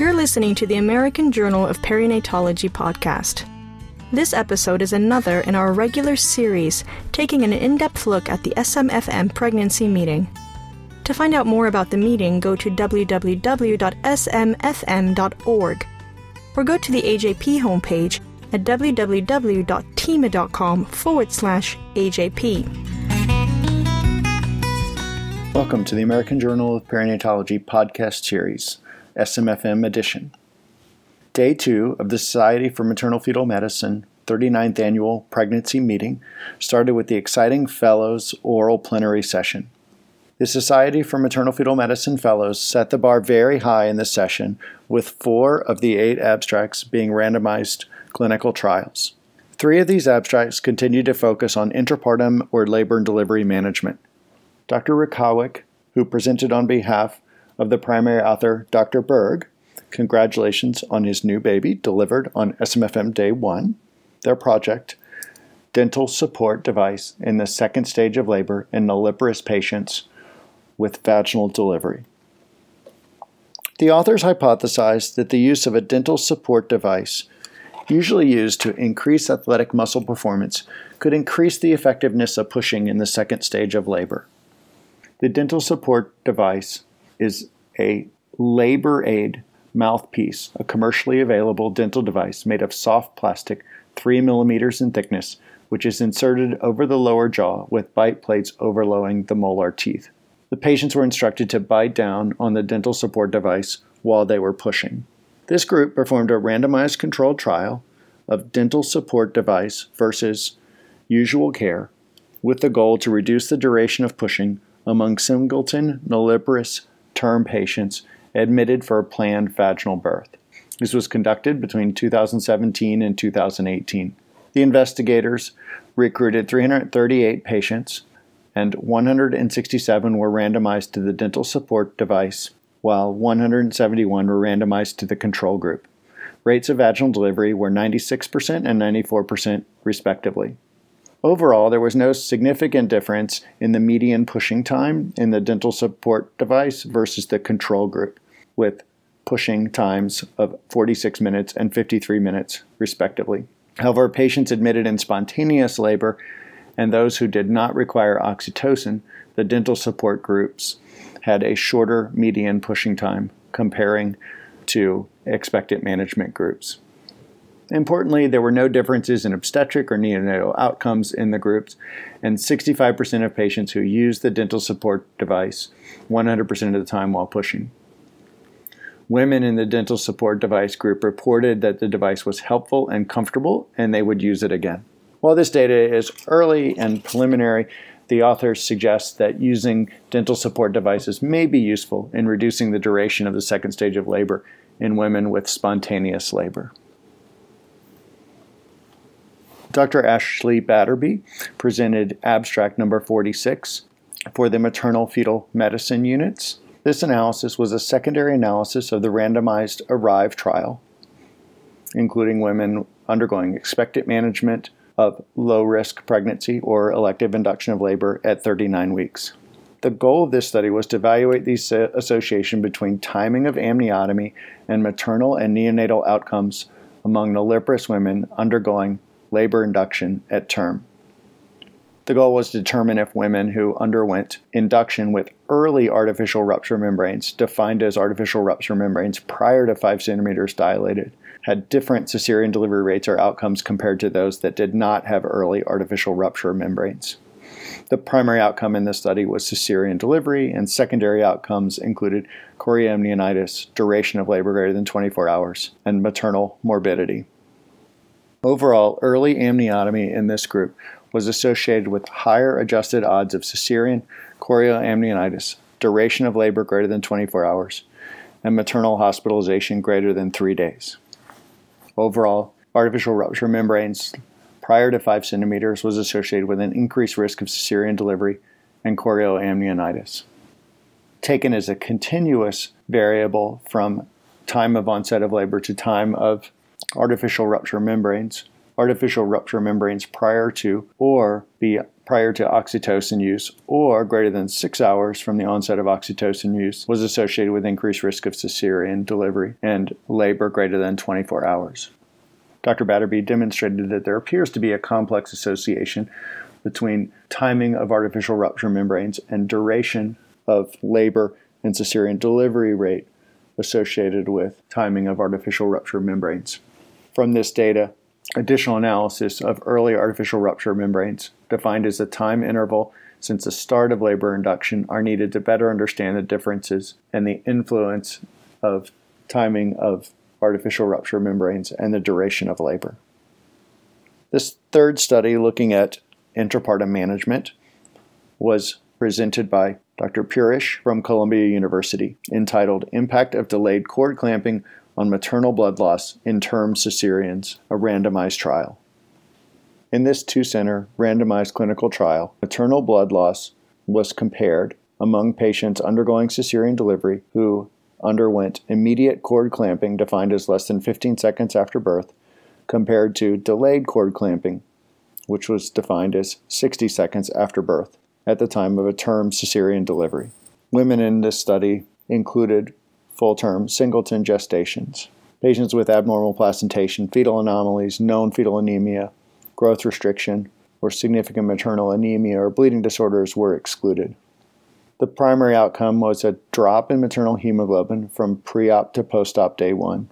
You're listening to the American Journal of Perinatology podcast. This episode is another in our regular series taking an in depth look at the SMFM pregnancy meeting. To find out more about the meeting, go to www.smfm.org or go to the AJP homepage at www.thieme.com forward slash AJP. Welcome to the American Journal of Perinatology podcast series. SMFM edition. Day two of the Society for Maternal Fetal Medicine 39th Annual Pregnancy Meeting started with the exciting Fellows Oral Plenary Session. The Society for Maternal Fetal Medicine Fellows set the bar very high in this session, with four of the eight abstracts being randomized clinical trials. Three of these abstracts continue to focus on intrapartum or labor and delivery management. Dr. Rakawick, who presented on behalf of the primary author, Dr. Berg. Congratulations on his new baby delivered on SMFM Day 1. Their project, Dental Support Device in the Second Stage of Labor in Nulliparous Patients with Vaginal Delivery. The authors hypothesized that the use of a dental support device, usually used to increase athletic muscle performance, could increase the effectiveness of pushing in the second stage of labor. The dental support device is a labor aid mouthpiece, a commercially available dental device made of soft plastic 3 millimeters in thickness, which is inserted over the lower jaw with bite plates overlaying the molar teeth. The patients were instructed to bite down on the dental support device while they were pushing. This group performed a randomized controlled trial of dental support device versus usual care with the goal to reduce the duration of pushing among singleton nulliparous term patients admitted for a planned vaginal birth. This was conducted between 2017 and 2018. The investigators recruited 338 patients, and 167 were randomized to the dental support device, while 171 were randomized to the control group. Rates of vaginal delivery were 96% and 94%, respectively. Overall, there was no significant difference in the median pushing time in the dental support device versus the control group, with pushing times of 46 minutes and 53 minutes, respectively. However, patients admitted in spontaneous labor and those who did not require oxytocin, the dental support groups had a shorter median pushing time comparing to expectant management groups. Importantly, there were no differences in obstetric or neonatal outcomes in the groups, and 65% of patients who used the dental support device 100% of the time while pushing. Women in the dental support device group reported that the device was helpful and comfortable, and they would use it again. While this data is early and preliminary, the authors suggest that using dental support devices may be useful in reducing the duration of the second stage of labor in women with spontaneous labor. Dr. Ashley Battarbee presented abstract number 46 for the maternal fetal medicine units. This analysis was a secondary analysis of the randomized ARRIVE trial, including women undergoing expectant management of low risk pregnancy or elective induction of labor at 39 weeks. The goal of this study was to evaluate the association between timing of amniotomy and maternal and neonatal outcomes among nulliparous women undergoing labor induction at term. The goal was to determine if women who underwent induction with early artificial rupture membranes, defined as artificial rupture membranes prior to 5 centimeters dilated, had different cesarean delivery rates or outcomes compared to those that did not have early artificial rupture membranes. The primary outcome in this study was cesarean delivery, and secondary outcomes included chorioamnionitis, duration of labor greater than 24 hours, and maternal morbidity. Overall, early amniotomy in this group was associated with higher adjusted odds of cesarean, chorioamnionitis, duration of labor greater than 24 hours, and maternal hospitalization greater than three days. Overall, artificial rupture membranes prior to 5 centimeters was associated with an increased risk of cesarean delivery and chorioamnionitis. Taken as a continuous variable from time of onset of labor to time of artificial rupture membranes, artificial rupture membranes prior to or be prior to oxytocin use or greater than six hours from the onset of oxytocin use was associated with increased risk of cesarean delivery and labor greater than 24 hours. Dr. Battarbee demonstrated that there appears to be a complex association between timing of artificial rupture membranes and duration of labor and cesarean delivery rate associated with timing of artificial rupture membranes. From this data, additional analysis of early artificial rupture membranes, defined as the time interval since the start of labor induction, are needed to better understand the differences and the influence of timing of artificial rupture membranes and the duration of labor. This third study, looking at intrapartum management, was presented by Dr. Purisch from Columbia University, entitled Impact of Delayed Cord Clamping on Maternal Blood Loss in Term Cesareans, a randomized trial. In this two center randomized clinical trial, maternal blood loss was compared among patients undergoing cesarean delivery who underwent immediate cord clamping, defined as less than 15 seconds after birth, compared to delayed cord clamping, which was defined as 60 seconds after birth at the time of a term cesarean delivery. Women in this study included full term singleton gestations, patients with abnormal placentation, fetal anomalies, known fetal anemia, growth restriction, or significant maternal anemia or bleeding disorders were excluded. The primary outcome was a drop in maternal hemoglobin from pre op to post op day one.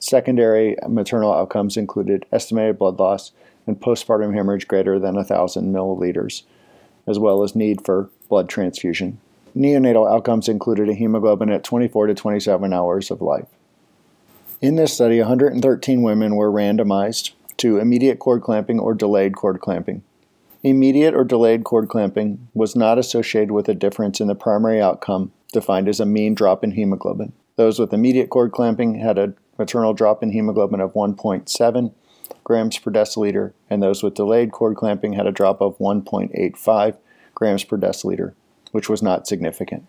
Secondary maternal outcomes included estimated blood loss and postpartum hemorrhage greater than 1,000 milliliters, as well as need for blood transfusion. Neonatal outcomes included a hemoglobin at 24 to 27 hours of life. In this study, 113 women were randomized to immediate cord clamping or delayed cord clamping. Immediate or delayed cord clamping was not associated with a difference in the primary outcome, defined as a mean drop in hemoglobin. Those with immediate cord clamping had a maternal drop in hemoglobin of 1.7 grams per deciliter, and those with delayed cord clamping had a drop of 1.85 grams per deciliter, which was not significant.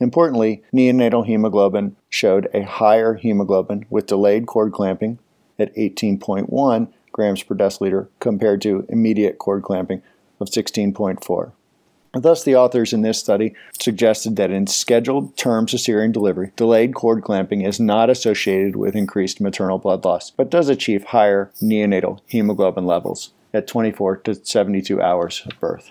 Importantly, neonatal hemoglobin showed a higher hemoglobin with delayed cord clamping at 18.1 grams per deciliter compared to immediate cord clamping of 16.4. Thus, the authors in this study suggested that in scheduled term cesarean delivery, delayed cord clamping is not associated with increased maternal blood loss, but does achieve higher neonatal hemoglobin levels at 24 to 72 hours of birth.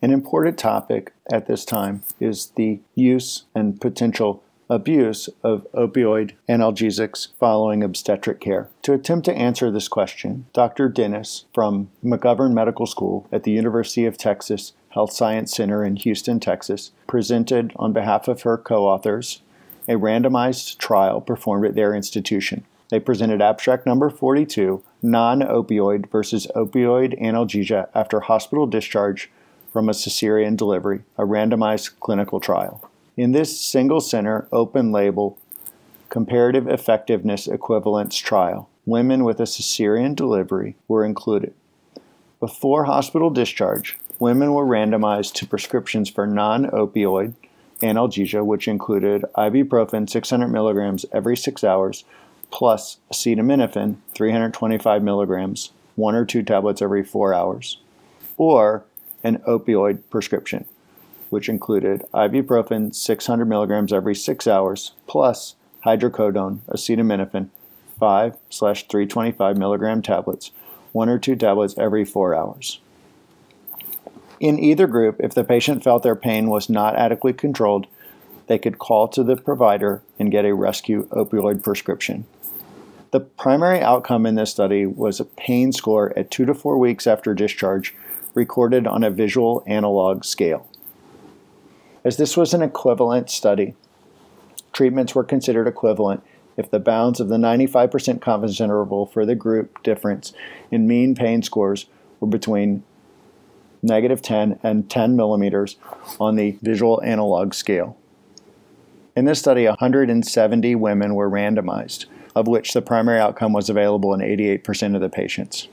An important topic at this time is the use and potential abuse of opioid analgesics following obstetric care. To attempt to answer this question, Dr. Dennis from McGovern Medical School at the University of Texas Health Science Center in Houston, Texas, presented on behalf of her co authors a randomized trial performed at their institution. They presented abstract number 42 non opioid versus opioid analgesia after hospital discharge from a cesarean delivery, a randomized clinical trial. In this single center, open label, comparative effectiveness equivalence trial, women with a cesarean delivery were included. Before hospital discharge, women were randomized to prescriptions for non opioid analgesia, which included ibuprofen 600 milligrams every six hours, plus acetaminophen 325 milligrams, one or two tablets every four hours, or an opioid prescription which included ibuprofen 600 milligrams every six hours, plus hydrocodone, acetaminophen, 5 slash 325 milligram tablets, one or two tablets every four hours. In either group, if the patient felt their pain was not adequately controlled, they could call to the provider and get a rescue opioid prescription. The primary outcome in this study was a pain score at two to four weeks after discharge, recorded on a visual analog scale. As this was an equivalent study, treatments were considered equivalent if the bounds of the 95% confidence interval for the group difference in mean pain scores were between negative 10 and 10 millimeters on the visual analog scale. In this study, 170 women were randomized, of which the primary outcome was available in 88% of the patients.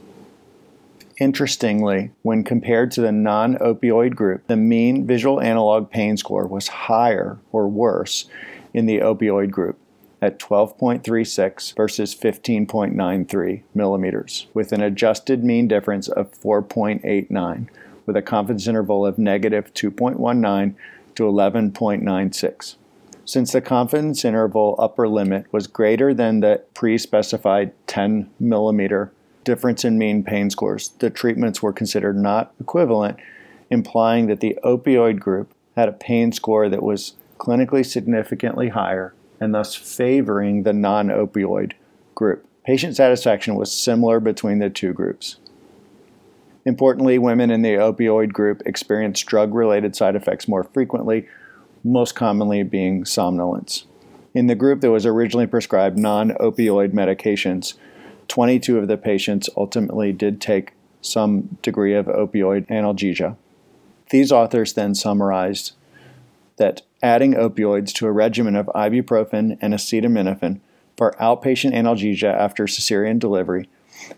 Interestingly, when compared to the non opioid group, the mean visual analog pain score was higher or worse in the opioid group at 12.36 versus 15.93 millimeters, with an adjusted mean difference of 4.89, with a confidence interval of negative 2.19 to 11.96. Since the confidence interval upper limit was greater than the pre specified 10 millimeter difference in mean pain scores, the treatments were considered not equivalent, implying that the opioid group had a pain score that was clinically significantly higher and thus favoring the non opioid group. Patient satisfaction was similar between the two groups. Importantly, women in the opioid group experienced drug related side effects more frequently, most commonly being somnolence. In the group that was originally prescribed non opioid medications, 22 of the patients ultimately did take some degree of opioid analgesia. These authors then summarized that adding opioids to a regimen of ibuprofen and acetaminophen for outpatient analgesia after cesarean delivery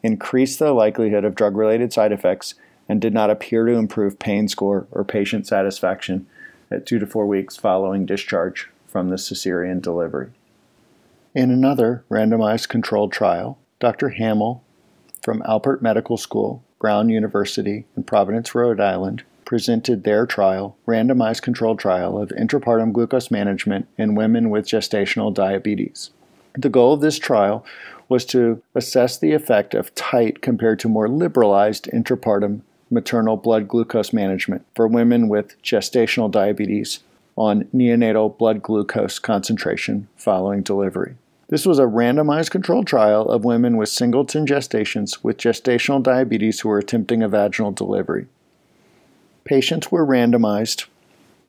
increased the likelihood of drug related side effects and did not appear to improve pain score or patient satisfaction at two to four weeks following discharge from the cesarean delivery. In another randomized controlled trial, Dr. Hamel from Alpert Medical School, Brown University in Providence, Rhode Island, presented their trial, randomized controlled trial of intrapartum glucose management in women with gestational diabetes. The goal of this trial was to assess the effect of tight compared to more liberalized intrapartum maternal blood glucose management for women with gestational diabetes on neonatal blood glucose concentration following delivery. This was a randomized controlled trial of women with singleton gestations with gestational diabetes who were attempting a vaginal delivery. Patients were randomized,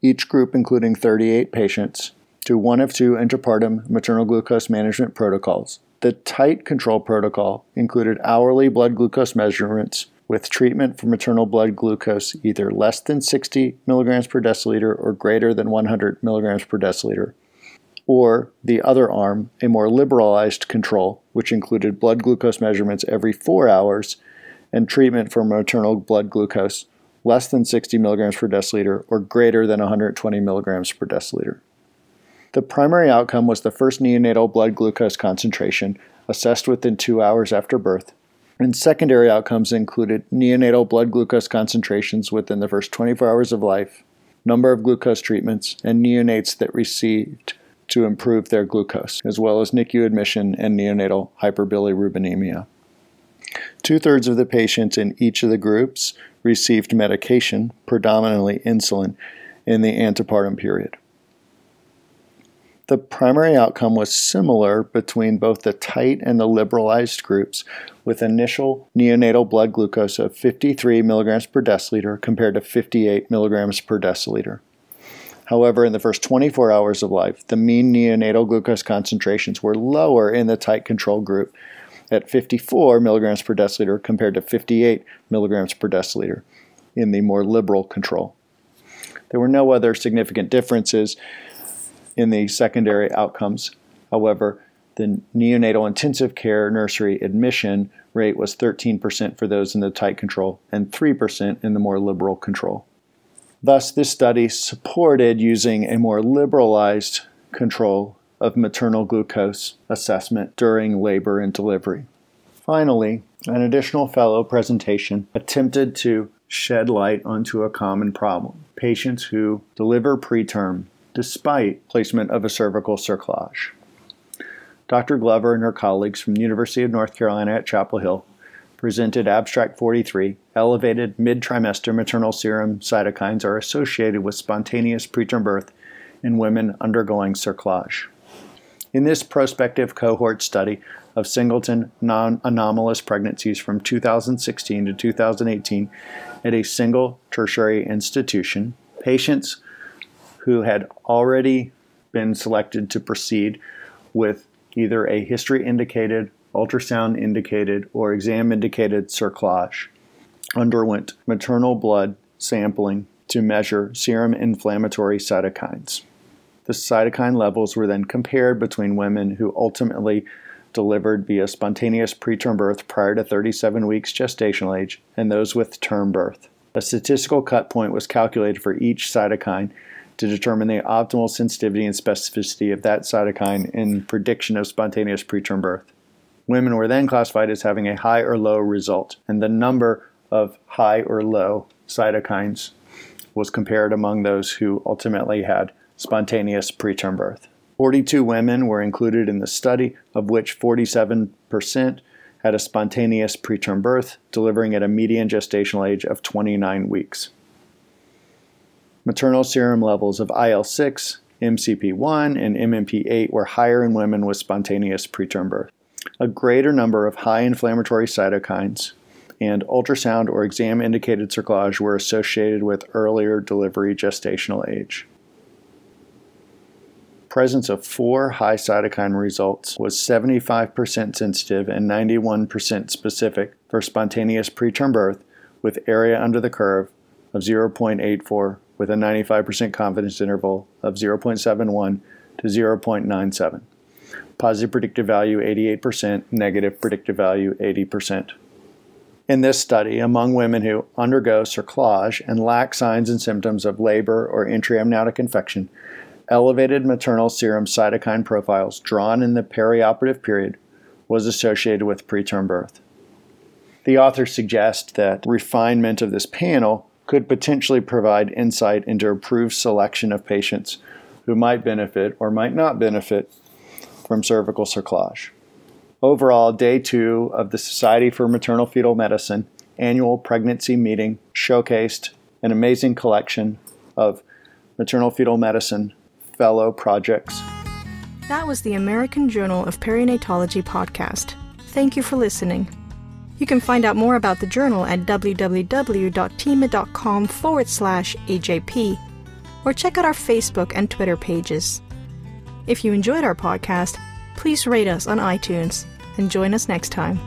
each group including 38 patients, to one of two intrapartum maternal glucose management protocols. The tight control protocol included hourly blood glucose measurements with treatment for maternal blood glucose either less than 60 milligrams per deciliter or greater than 100 milligrams per deciliter. Or the other arm, a more liberalized control, which included blood glucose measurements every four hours and treatment for maternal blood glucose less than 60 milligrams per deciliter or greater than 120 milligrams per deciliter. The primary outcome was the first neonatal blood glucose concentration assessed within two hours after birth, and secondary outcomes included neonatal blood glucose concentrations within the first 24 hours of life, number of glucose treatments, and neonates that received to improve their glucose, as well as NICU admission and neonatal hyperbilirubinemia. Two thirds of the patients in each of the groups received medication, predominantly insulin, in the antepartum period. The primary outcome was similar between both the tight and the liberalized groups, with initial neonatal blood glucose of 53 milligrams per deciliter compared to 58 milligrams per deciliter. However, in the first 24 hours of life, the mean neonatal glucose concentrations were lower in the tight control group at 54 milligrams per deciliter compared to 58 milligrams per deciliter in the more liberal control. There were no other significant differences in the secondary outcomes. However, the neonatal intensive care nursery admission rate was 13% for those in the tight control and 3% in the more liberal control. Thus, this study supported using a more liberalized control of maternal glucose assessment during labor and delivery. Finally, an additional fellow presentation attempted to shed light onto a common problem patients who deliver preterm despite placement of a cervical cerclage. Dr. Glover and her colleagues from the University of North Carolina at Chapel Hill presented abstract 43 elevated mid trimester maternal serum cytokines are associated with spontaneous preterm birth in women undergoing cerclage. In this prospective cohort study of singleton non anomalous pregnancies from 2016 to 2018 at a single tertiary institution, patients who had already been selected to proceed with either a history indicated, ultrasound indicated, or exam indicated cerclage underwent maternal blood sampling to measure serum inflammatory cytokines. The cytokine levels were then compared between women who ultimately delivered via spontaneous preterm birth prior to 37 weeks gestational age and those with term birth. A statistical cut point was calculated for each cytokine to determine the optimal sensitivity and specificity of that cytokine in prediction of spontaneous preterm birth. Women were then classified as having a high or low result, and the number of high or low cytokines was compared among those who ultimately had spontaneous preterm birth. 42 women were included in the study, of which 47% had a spontaneous preterm birth, delivering at a median gestational age of 29 weeks. Maternal serum levels of IL 6, MCP1, and MMP8 were higher in women with spontaneous preterm birth. A greater number of high inflammatory cytokines and ultrasound or exam indicated cerclage were associated with earlier delivery gestational age. Presence of four high cytokine results was 75% sensitive and 91% specific for spontaneous preterm birth with area under the curve of 0.84 with a 95% confidence interval of 0.71 to 0.97. Positive predictive value 88%, negative predictive value 80% in this study among women who undergo cerclage and lack signs and symptoms of labor or intraamniotic infection, elevated maternal serum cytokine profiles drawn in the perioperative period was associated with preterm birth. The authors suggest that refinement of this panel could potentially provide insight into improved selection of patients who might benefit or might not benefit from cervical cerclage. Overall, day two of the Society for Maternal Fetal Medicine annual pregnancy meeting showcased an amazing collection of maternal fetal medicine fellow projects. That was the American Journal of Perinatology podcast. Thank you for listening. You can find out more about the journal at www.thieme.com forward slash AJP or check out our Facebook and Twitter pages. If you enjoyed our podcast, please rate us on iTunes and join us next time.